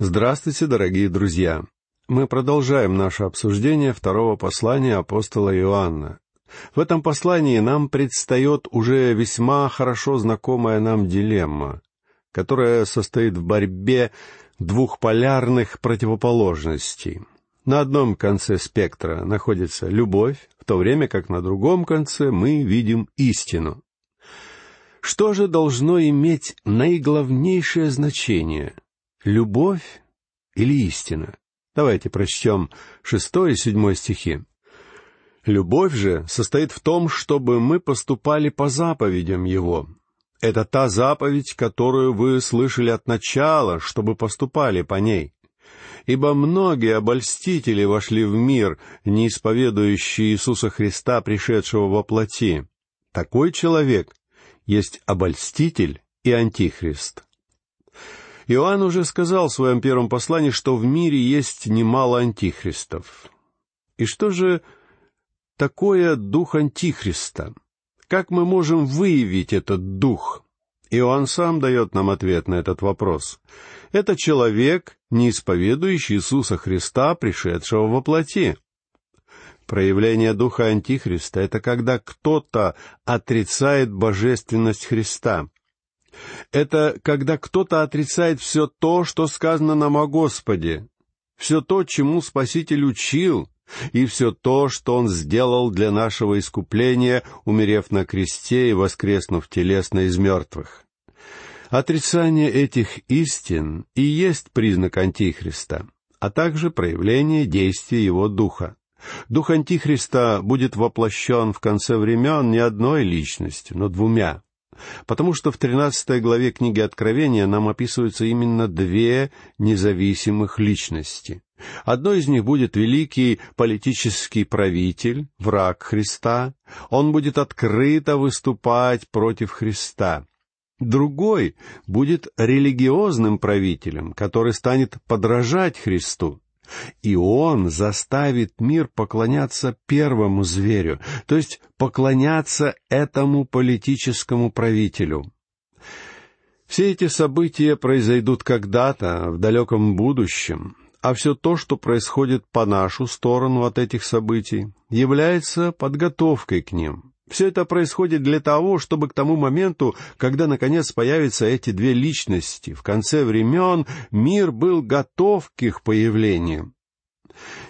Здравствуйте, дорогие друзья! Мы продолжаем наше обсуждение второго послания апостола Иоанна. В этом послании нам предстает уже весьма хорошо знакомая нам дилемма, которая состоит в борьбе двух полярных противоположностей. На одном конце спектра находится любовь, в то время как на другом конце мы видим истину. Что же должно иметь наиглавнейшее значение любовь или истина? Давайте прочтем шестой и седьмой стихи. Любовь же состоит в том, чтобы мы поступали по заповедям Его. Это та заповедь, которую вы слышали от начала, чтобы поступали по ней. Ибо многие обольстители вошли в мир, не исповедующие Иисуса Христа, пришедшего во плоти. Такой человек есть обольститель и антихрист. Иоанн уже сказал в своем первом послании, что в мире есть немало антихристов. И что же такое дух антихриста? Как мы можем выявить этот дух? Иоанн сам дает нам ответ на этот вопрос. Это человек, не исповедующий Иисуса Христа, пришедшего во плоти. Проявление духа Антихриста — это когда кто-то отрицает божественность Христа. Это когда кто-то отрицает все то, что сказано нам о Господе, все то, чему Спаситель учил, и все то, что Он сделал для нашего искупления, умерев на кресте и воскреснув телесно из мертвых. Отрицание этих истин и есть признак Антихриста, а также проявление действия Его Духа. Дух Антихриста будет воплощен в конце времен не одной личностью, но двумя. Потому что в тринадцатой главе книги Откровения нам описываются именно две независимых личности. Одной из них будет великий политический правитель, враг Христа. Он будет открыто выступать против Христа. Другой будет религиозным правителем, который станет подражать Христу. И он заставит мир поклоняться первому зверю, то есть поклоняться этому политическому правителю. Все эти события произойдут когда-то, в далеком будущем, а все то, что происходит по нашу сторону от этих событий, является подготовкой к ним. Все это происходит для того, чтобы к тому моменту, когда наконец появятся эти две личности, в конце времен мир был готов к их появлению.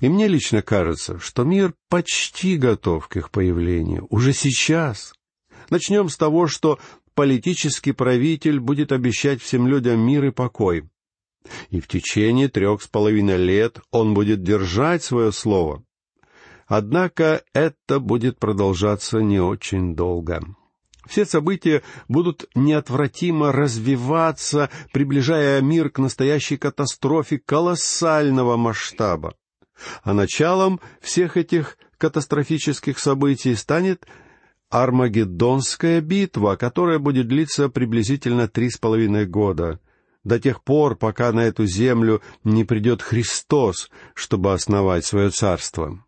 И мне лично кажется, что мир почти готов к их появлению, уже сейчас. Начнем с того, что политический правитель будет обещать всем людям мир и покой. И в течение трех с половиной лет он будет держать свое слово. Однако это будет продолжаться не очень долго. Все события будут неотвратимо развиваться, приближая мир к настоящей катастрофе колоссального масштаба. А началом всех этих катастрофических событий станет Армагеддонская битва, которая будет длиться приблизительно три с половиной года, до тех пор, пока на эту землю не придет Христос, чтобы основать свое царство.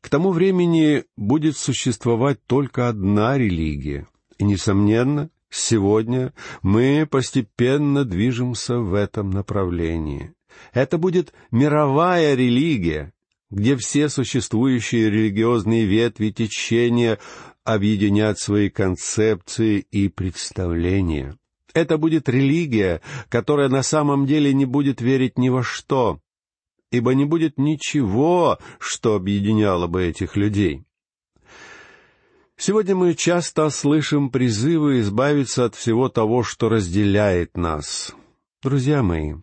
К тому времени будет существовать только одна религия. И, несомненно, сегодня мы постепенно движемся в этом направлении. Это будет мировая религия, где все существующие религиозные ветви течения объединят свои концепции и представления. Это будет религия, которая на самом деле не будет верить ни во что, ибо не будет ничего, что объединяло бы этих людей. Сегодня мы часто слышим призывы избавиться от всего того, что разделяет нас. Друзья мои,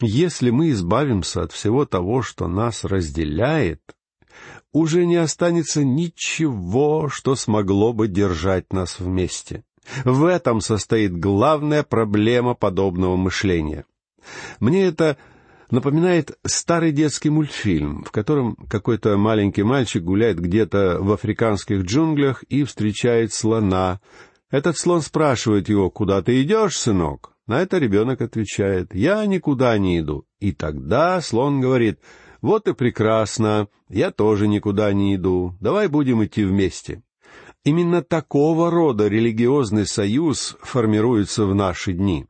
если мы избавимся от всего того, что нас разделяет, уже не останется ничего, что смогло бы держать нас вместе. В этом состоит главная проблема подобного мышления. Мне это напоминает старый детский мультфильм, в котором какой-то маленький мальчик гуляет где-то в африканских джунглях и встречает слона. Этот слон спрашивает его, «Куда ты идешь, сынок?» На это ребенок отвечает, «Я никуда не иду». И тогда слон говорит, «Вот и прекрасно, я тоже никуда не иду, давай будем идти вместе». Именно такого рода религиозный союз формируется в наши дни.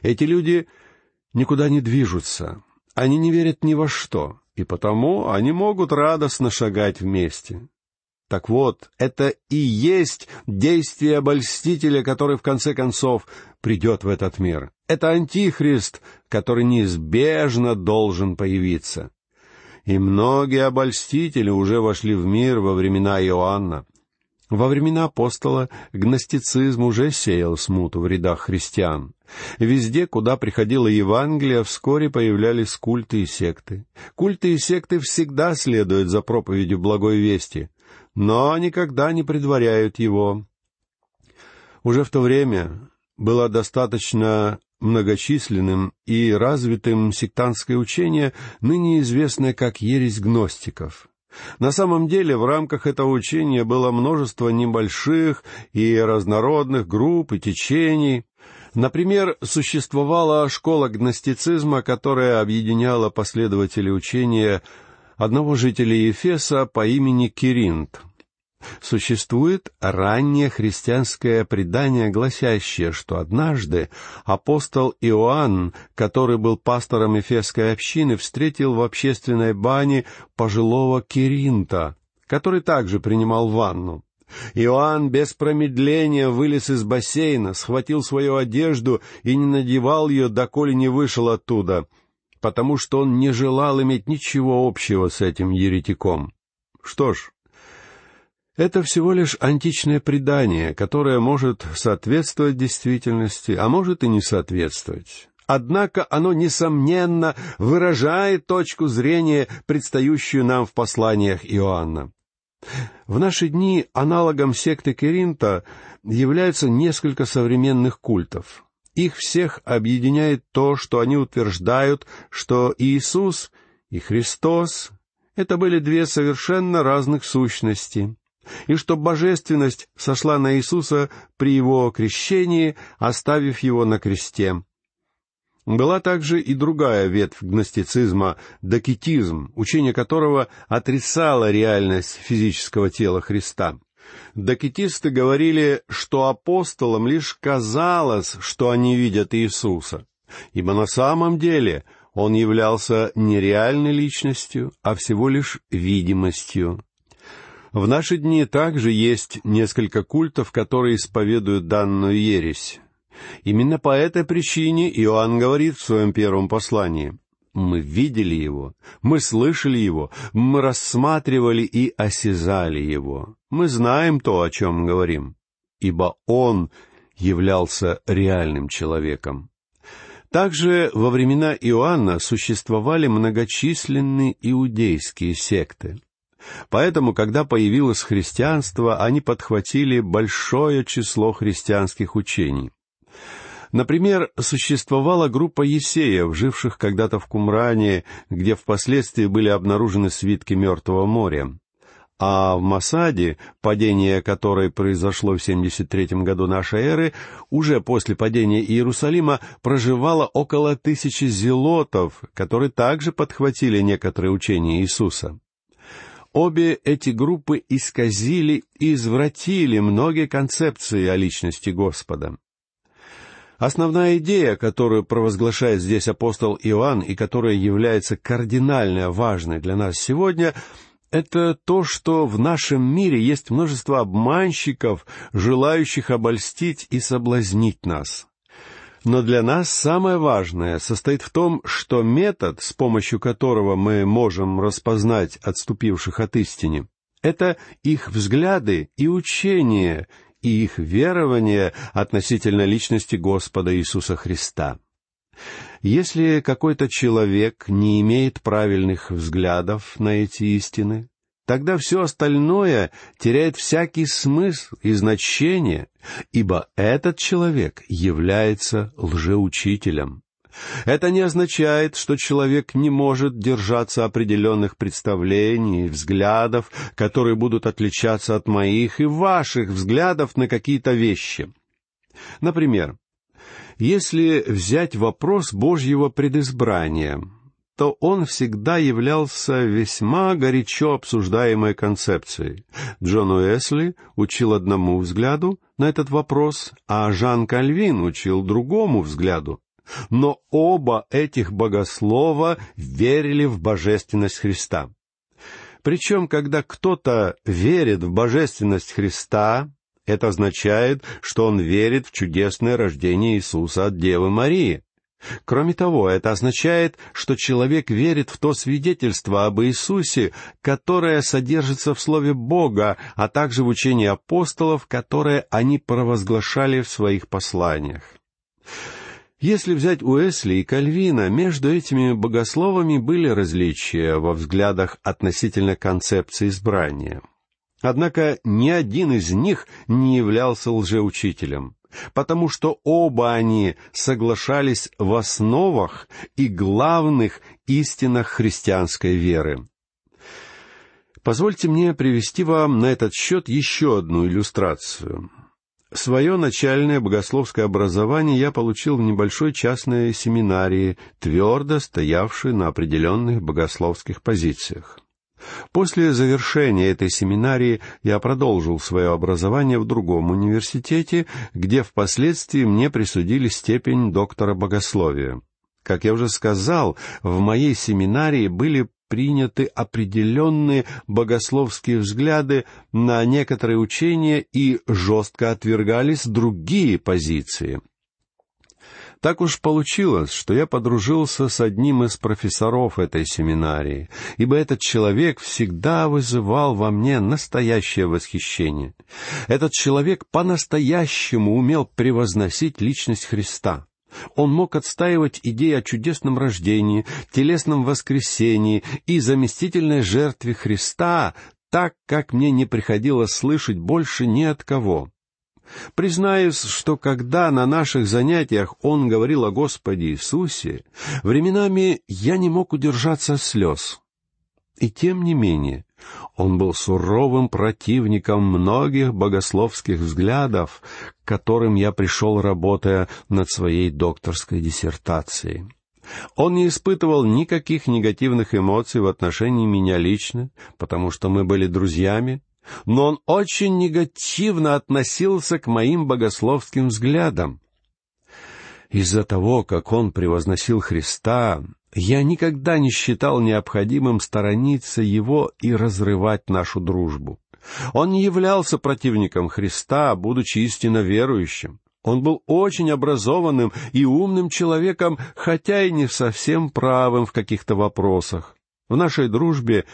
Эти люди никуда не движутся, они не верят ни во что, и потому они могут радостно шагать вместе. Так вот, это и есть действие обольстителя, который в конце концов придет в этот мир. Это антихрист, который неизбежно должен появиться. И многие обольстители уже вошли в мир во времена Иоанна. Во времена апостола гностицизм уже сеял смуту в рядах христиан. Везде, куда приходило Евангелие, вскоре появлялись культы и секты. Культы и секты всегда следуют за проповедью благой вести, но никогда не предваряют его. Уже в то время было достаточно многочисленным и развитым сектантское учение, ныне известное как ересь гностиков. На самом деле в рамках этого учения было множество небольших и разнородных групп и течений. Например, существовала школа гностицизма, которая объединяла последователей учения одного жителя Ефеса по имени Киринт. Существует раннее христианское предание, гласящее, что однажды апостол Иоанн, который был пастором Ефесской общины, встретил в общественной бане пожилого Киринта, который также принимал ванну. Иоанн без промедления вылез из бассейна, схватил свою одежду и не надевал ее, доколе не вышел оттуда, потому что он не желал иметь ничего общего с этим еретиком. Что ж, это всего лишь античное предание, которое может соответствовать действительности, а может и не соответствовать. Однако оно, несомненно, выражает точку зрения, предстающую нам в посланиях Иоанна. В наши дни аналогом секты Керинта являются несколько современных культов. Их всех объединяет то, что они утверждают, что Иисус и Христос — это были две совершенно разных сущности, и что божественность сошла на Иисуса при его крещении, оставив его на кресте. Была также и другая ветвь гностицизма — докетизм, учение которого отрицало реальность физического тела Христа. Докетисты говорили, что апостолам лишь казалось, что они видят Иисуса, ибо на самом деле он являлся не реальной личностью, а всего лишь видимостью. В наши дни также есть несколько культов, которые исповедуют данную ересь. Именно по этой причине Иоанн говорит в своем первом послании. Мы видели его, мы слышали его, мы рассматривали и осязали его. Мы знаем то, о чем говорим, ибо он являлся реальным человеком. Также во времена Иоанна существовали многочисленные иудейские секты. Поэтому, когда появилось христианство, они подхватили большое число христианских учений. Например, существовала группа есеев, живших когда-то в Кумране, где впоследствии были обнаружены свитки Мертвого моря. А в Масаде, падение которой произошло в 73 году нашей эры, уже после падения Иерусалима проживало около тысячи зелотов, которые также подхватили некоторые учения Иисуса. Обе эти группы исказили и извратили многие концепции о личности Господа. Основная идея, которую провозглашает здесь апостол Иоанн и которая является кардинально важной для нас сегодня, это то, что в нашем мире есть множество обманщиков, желающих обольстить и соблазнить нас. Но для нас самое важное состоит в том, что метод, с помощью которого мы можем распознать отступивших от истины, это их взгляды и учения, и их верование относительно личности Господа Иисуса Христа. Если какой-то человек не имеет правильных взглядов на эти истины, тогда все остальное теряет всякий смысл и значение, ибо этот человек является лжеучителем. Это не означает, что человек не может держаться определенных представлений и взглядов, которые будут отличаться от моих и ваших взглядов на какие-то вещи. Например, если взять вопрос Божьего предизбрания, то он всегда являлся весьма горячо обсуждаемой концепцией. Джон Уэсли учил одному взгляду на этот вопрос, а Жан Кальвин учил другому взгляду. но оба этих богослова верили в божественность Христа. Причем, когда кто-то верит в божественность Христа, это означает, что он верит в чудесное рождение Иисуса от Девы Марии. Кроме того, это означает, что человек верит в то свидетельство об Иисусе, которое содержится в Слове Бога, а также в учении апостолов, которое они провозглашали в своих посланиях. Если взять Уэсли и Кальвина, между этими богословами были различия во взглядах относительно концепции избрания. Однако ни один из них не являлся лжеучителем, потому что оба они соглашались в основах и главных истинах христианской веры. Позвольте мне привести вам на этот счет еще одну иллюстрацию. Свое начальное богословское образование я получил в небольшой частной семинарии, твердо стоявшей на определенных богословских позициях. После завершения этой семинарии я продолжил свое образование в другом университете, где впоследствии мне присудили степень доктора богословия. Как я уже сказал, в моей семинарии были приняты определенные богословские взгляды на некоторые учения и жестко отвергались другие позиции. Так уж получилось, что я подружился с одним из профессоров этой семинарии, ибо этот человек всегда вызывал во мне настоящее восхищение. Этот человек по-настоящему умел превозносить личность Христа. Он мог отстаивать идеи о чудесном рождении, телесном воскресении и заместительной жертве Христа так, как мне не приходилось слышать больше ни от кого. Признаюсь, что когда на наших занятиях он говорил о Господе Иисусе, временами я не мог удержаться от слез. И тем не менее, он был суровым противником многих богословских взглядов, к которым я пришел, работая над своей докторской диссертацией. Он не испытывал никаких негативных эмоций в отношении меня лично, потому что мы были друзьями, но он очень негативно относился к моим богословским взглядам. Из-за того, как он превозносил Христа, я никогда не считал необходимым сторониться его и разрывать нашу дружбу. Он не являлся противником Христа, будучи истинно верующим. Он был очень образованным и умным человеком, хотя и не совсем правым в каких-то вопросах. В нашей дружбе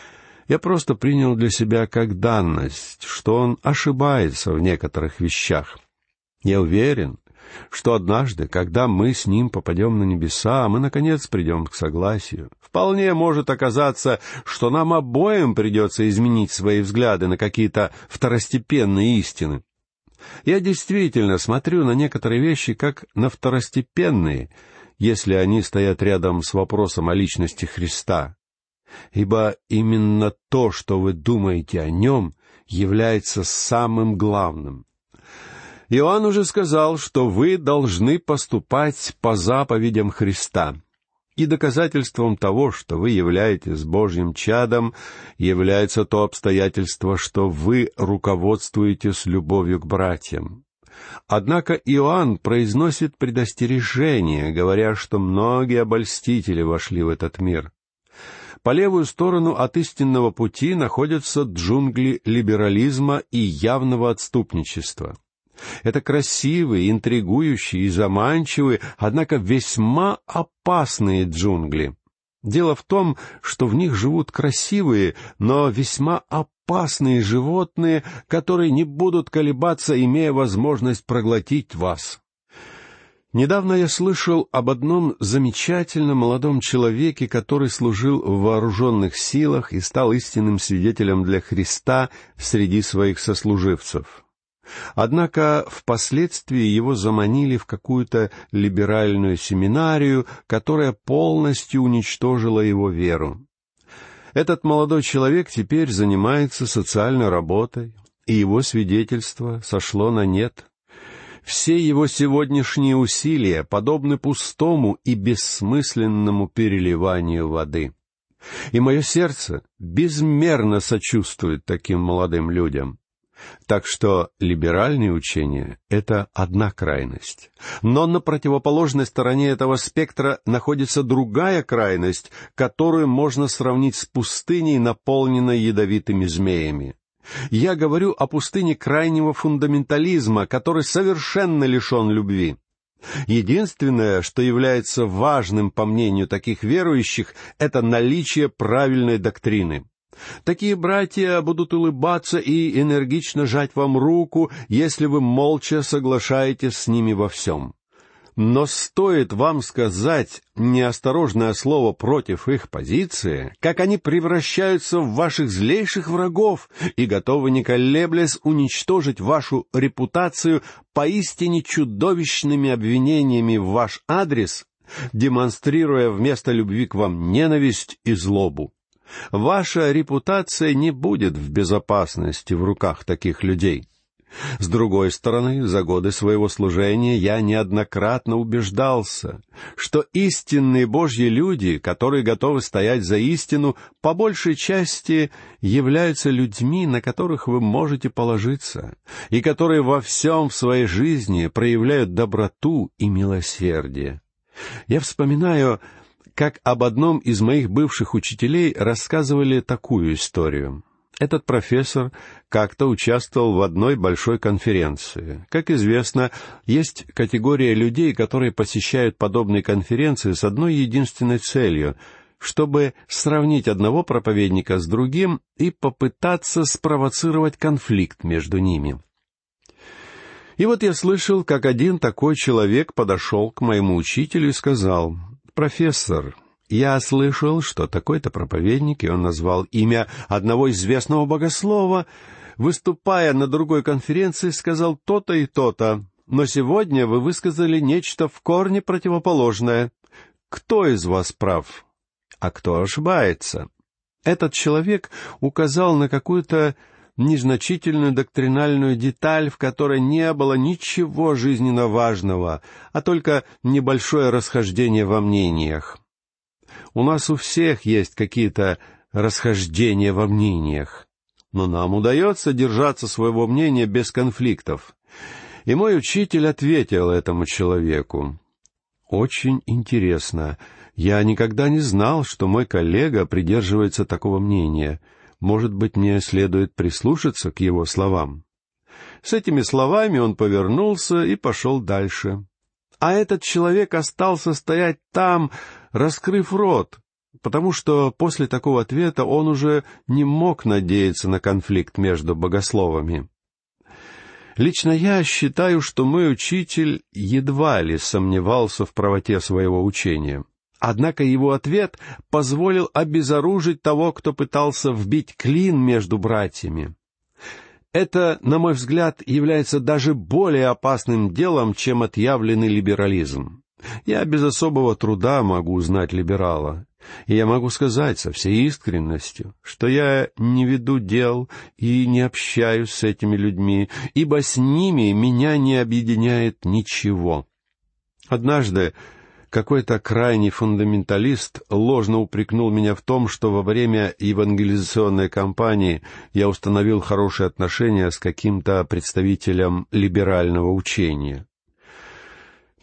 я просто принял для себя как данность, что он ошибается в некоторых вещах. Я уверен, что однажды, когда мы с ним попадем на небеса, мы, наконец, придем к согласию. Вполне может оказаться, что нам обоим придется изменить свои взгляды на какие-то второстепенные истины. Я действительно смотрю на некоторые вещи как на второстепенные, если они стоят рядом с вопросом о личности Христа. Ибо именно то, что вы думаете о нем, является самым главным. Иоанн уже сказал, что вы должны поступать по заповедям Христа. И доказательством того, что вы являетесь Божьим чадом, является то обстоятельство, что вы руководствуетесь любовью к братьям. Однако Иоанн произносит предостережение, говоря, что многие обольстители вошли в этот мир. По левую сторону от истинного пути находятся джунгли либерализма и явного отступничества. Это красивые, интригующие и заманчивые, однако весьма опасные джунгли. Дело в том, что в них живут красивые, но весьма опасные животные, которые не будут колебаться, имея возможность проглотить вас. Недавно я слышал об одном замечательном молодом человеке, который служил в вооруженных силах и стал истинным свидетелем для Христа среди своих сослуживцев. Однако впоследствии его заманили в какую-то либеральную семинарию, которая полностью уничтожила его веру. Этот молодой человек теперь занимается социальной работой, и его свидетельство сошло на нет. Все его сегодняшние усилия подобны пустому и бессмысленному переливанию воды. И мое сердце безмерно сочувствует таким молодым людям. Так что либеральные учения — это одна крайность. Но на противоположной стороне этого спектра находится другая крайность, которую можно сравнить с пустыней, наполненной ядовитыми змеями. Я говорю о пустыне крайнего фундаментализма, который совершенно лишен любви. Единственное, что является важным по мнению таких верующих, это наличие правильной доктрины. Такие братья будут улыбаться и энергично жать вам руку, если вы молча соглашаетесь с ними во всем. Но стоит вам сказать неосторожное слово против их позиции, как они превращаются в ваших злейших врагов и готовы, не колеблясь, уничтожить вашу репутацию поистине чудовищными обвинениями в ваш адрес, демонстрируя вместо любви к вам ненависть и злобу. Ваша репутация не будет в безопасности в руках таких людей. С другой стороны, за годы своего служения я неоднократно убеждался, что истинные Божьи люди, которые готовы стоять за истину, по большей части являются людьми, на которых вы можете положиться, и которые во всем в своей жизни проявляют доброту и милосердие. Я вспоминаю, как об одном из моих бывших учителей рассказывали такую историю. Этот профессор как-то участвовал в одной большой конференции. Как известно, есть категория людей, которые посещают подобные конференции с одной единственной целью — чтобы сравнить одного проповедника с другим и попытаться спровоцировать конфликт между ними. И вот я слышал, как один такой человек подошел к моему учителю и сказал, «Профессор, я слышал, что такой-то проповедник, и он назвал имя одного известного богослова, выступая на другой конференции, сказал то-то и то-то, но сегодня вы высказали нечто в корне противоположное. Кто из вас прав, а кто ошибается? Этот человек указал на какую-то незначительную доктринальную деталь, в которой не было ничего жизненно важного, а только небольшое расхождение во мнениях. У нас у всех есть какие-то расхождения во мнениях, но нам удается держаться своего мнения без конфликтов. И мой учитель ответил этому человеку. «Очень интересно. Я никогда не знал, что мой коллега придерживается такого мнения. Может быть, мне следует прислушаться к его словам?» С этими словами он повернулся и пошел дальше. А этот человек остался стоять там, раскрыв рот, потому что после такого ответа он уже не мог надеяться на конфликт между богословами. Лично я считаю, что мой учитель едва ли сомневался в правоте своего учения. Однако его ответ позволил обезоружить того, кто пытался вбить клин между братьями. Это, на мой взгляд, является даже более опасным делом, чем отъявленный либерализм. Я без особого труда могу узнать либерала, и я могу сказать со всей искренностью, что я не веду дел и не общаюсь с этими людьми, ибо с ними меня не объединяет ничего. Однажды какой-то крайний фундаменталист ложно упрекнул меня в том, что во время евангелизационной кампании я установил хорошие отношения с каким-то представителем либерального учения.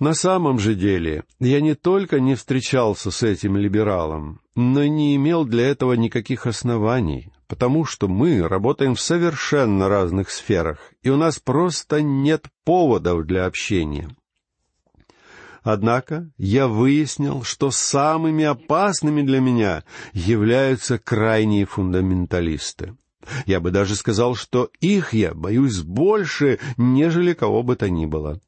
На самом же деле, я не только не встречался с этим либералом, но не имел для этого никаких оснований, потому что мы работаем в совершенно разных сферах, и у нас просто нет поводов для общения. Однако я выяснил, что самыми опасными для меня являются крайние фундаменталисты. Я бы даже сказал, что их я боюсь больше, нежели кого бы то ни было.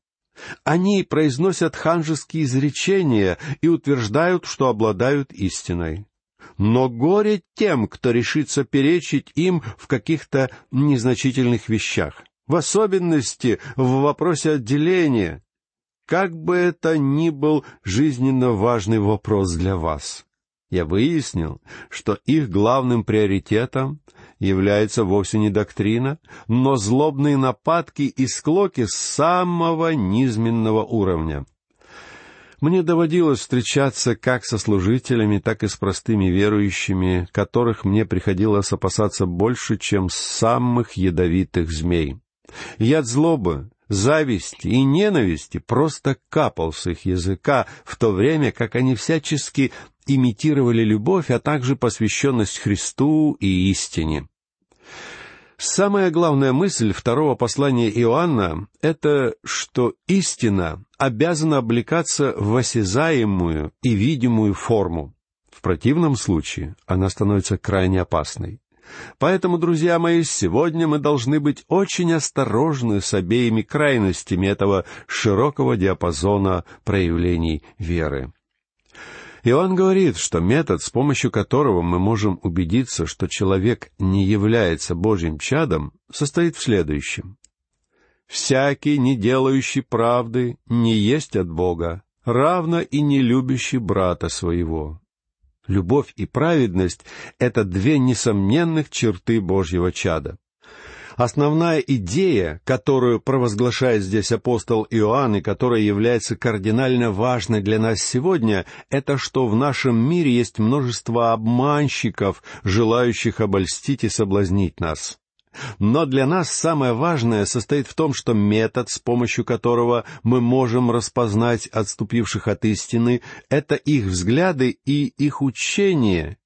Они произносят ханжеские изречения и утверждают, что обладают истиной. Но горе тем, кто решится перечить им в каких-то незначительных вещах, в особенности в вопросе отделения, как бы это ни был жизненно важный вопрос для вас. Я выяснил, что их главным приоритетом является вовсе не доктрина, но злобные нападки и склоки самого низменного уровня. Мне доводилось встречаться как со служителями, так и с простыми верующими, которых мне приходилось опасаться больше, чем самых ядовитых змей. Яд злобы, зависти и ненависти просто капал с их языка, в то время как они всячески имитировали любовь, а также посвященность Христу и истине. Самая главная мысль второго послания Иоанна — это, что истина обязана облекаться в осязаемую и видимую форму. В противном случае она становится крайне опасной. Поэтому, друзья мои, сегодня мы должны быть очень осторожны с обеими крайностями этого широкого диапазона проявлений веры. Иоанн говорит, что метод, с помощью которого мы можем убедиться, что человек не является Божьим чадом, состоит в следующем. «Всякий, не делающий правды, не есть от Бога, равно и не любящий брата своего». Любовь и праведность — это две несомненных черты Божьего чада. Основная идея, которую провозглашает здесь апостол Иоанн и которая является кардинально важной для нас сегодня, это что в нашем мире есть множество обманщиков, желающих обольстить и соблазнить нас. Но для нас самое важное состоит в том, что метод, с помощью которого мы можем распознать отступивших от истины, это их взгляды и их учение,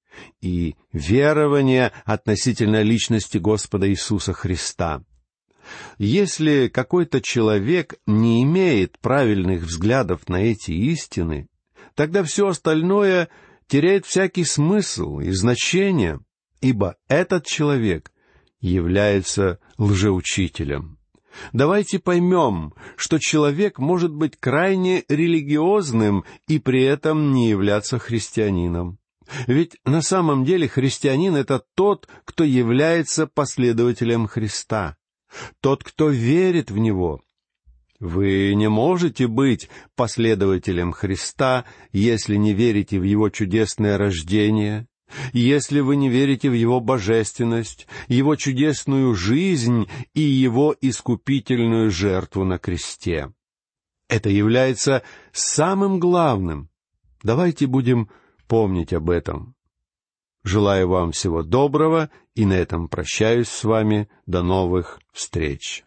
и верование относительно личности Господа Иисуса Христа. Если какой-то человек не имеет правильных взглядов на эти истины, тогда все остальное теряет всякий смысл и значение, ибо этот человек является лжеучителем. Давайте поймем, что человек может быть крайне религиозным и при этом не являться христианином. Ведь на самом деле христианин — это тот, кто является последователем Христа, тот, кто верит в Него. Вы не можете быть последователем Христа, если не верите в Его чудесное рождение, если вы не верите в Его божественность, Его чудесную жизнь и Его искупительную жертву на кресте. Это является самым главным. Давайте будем помнить об этом. Желаю вам всего доброго и на этом прощаюсь с вами. До новых встреч.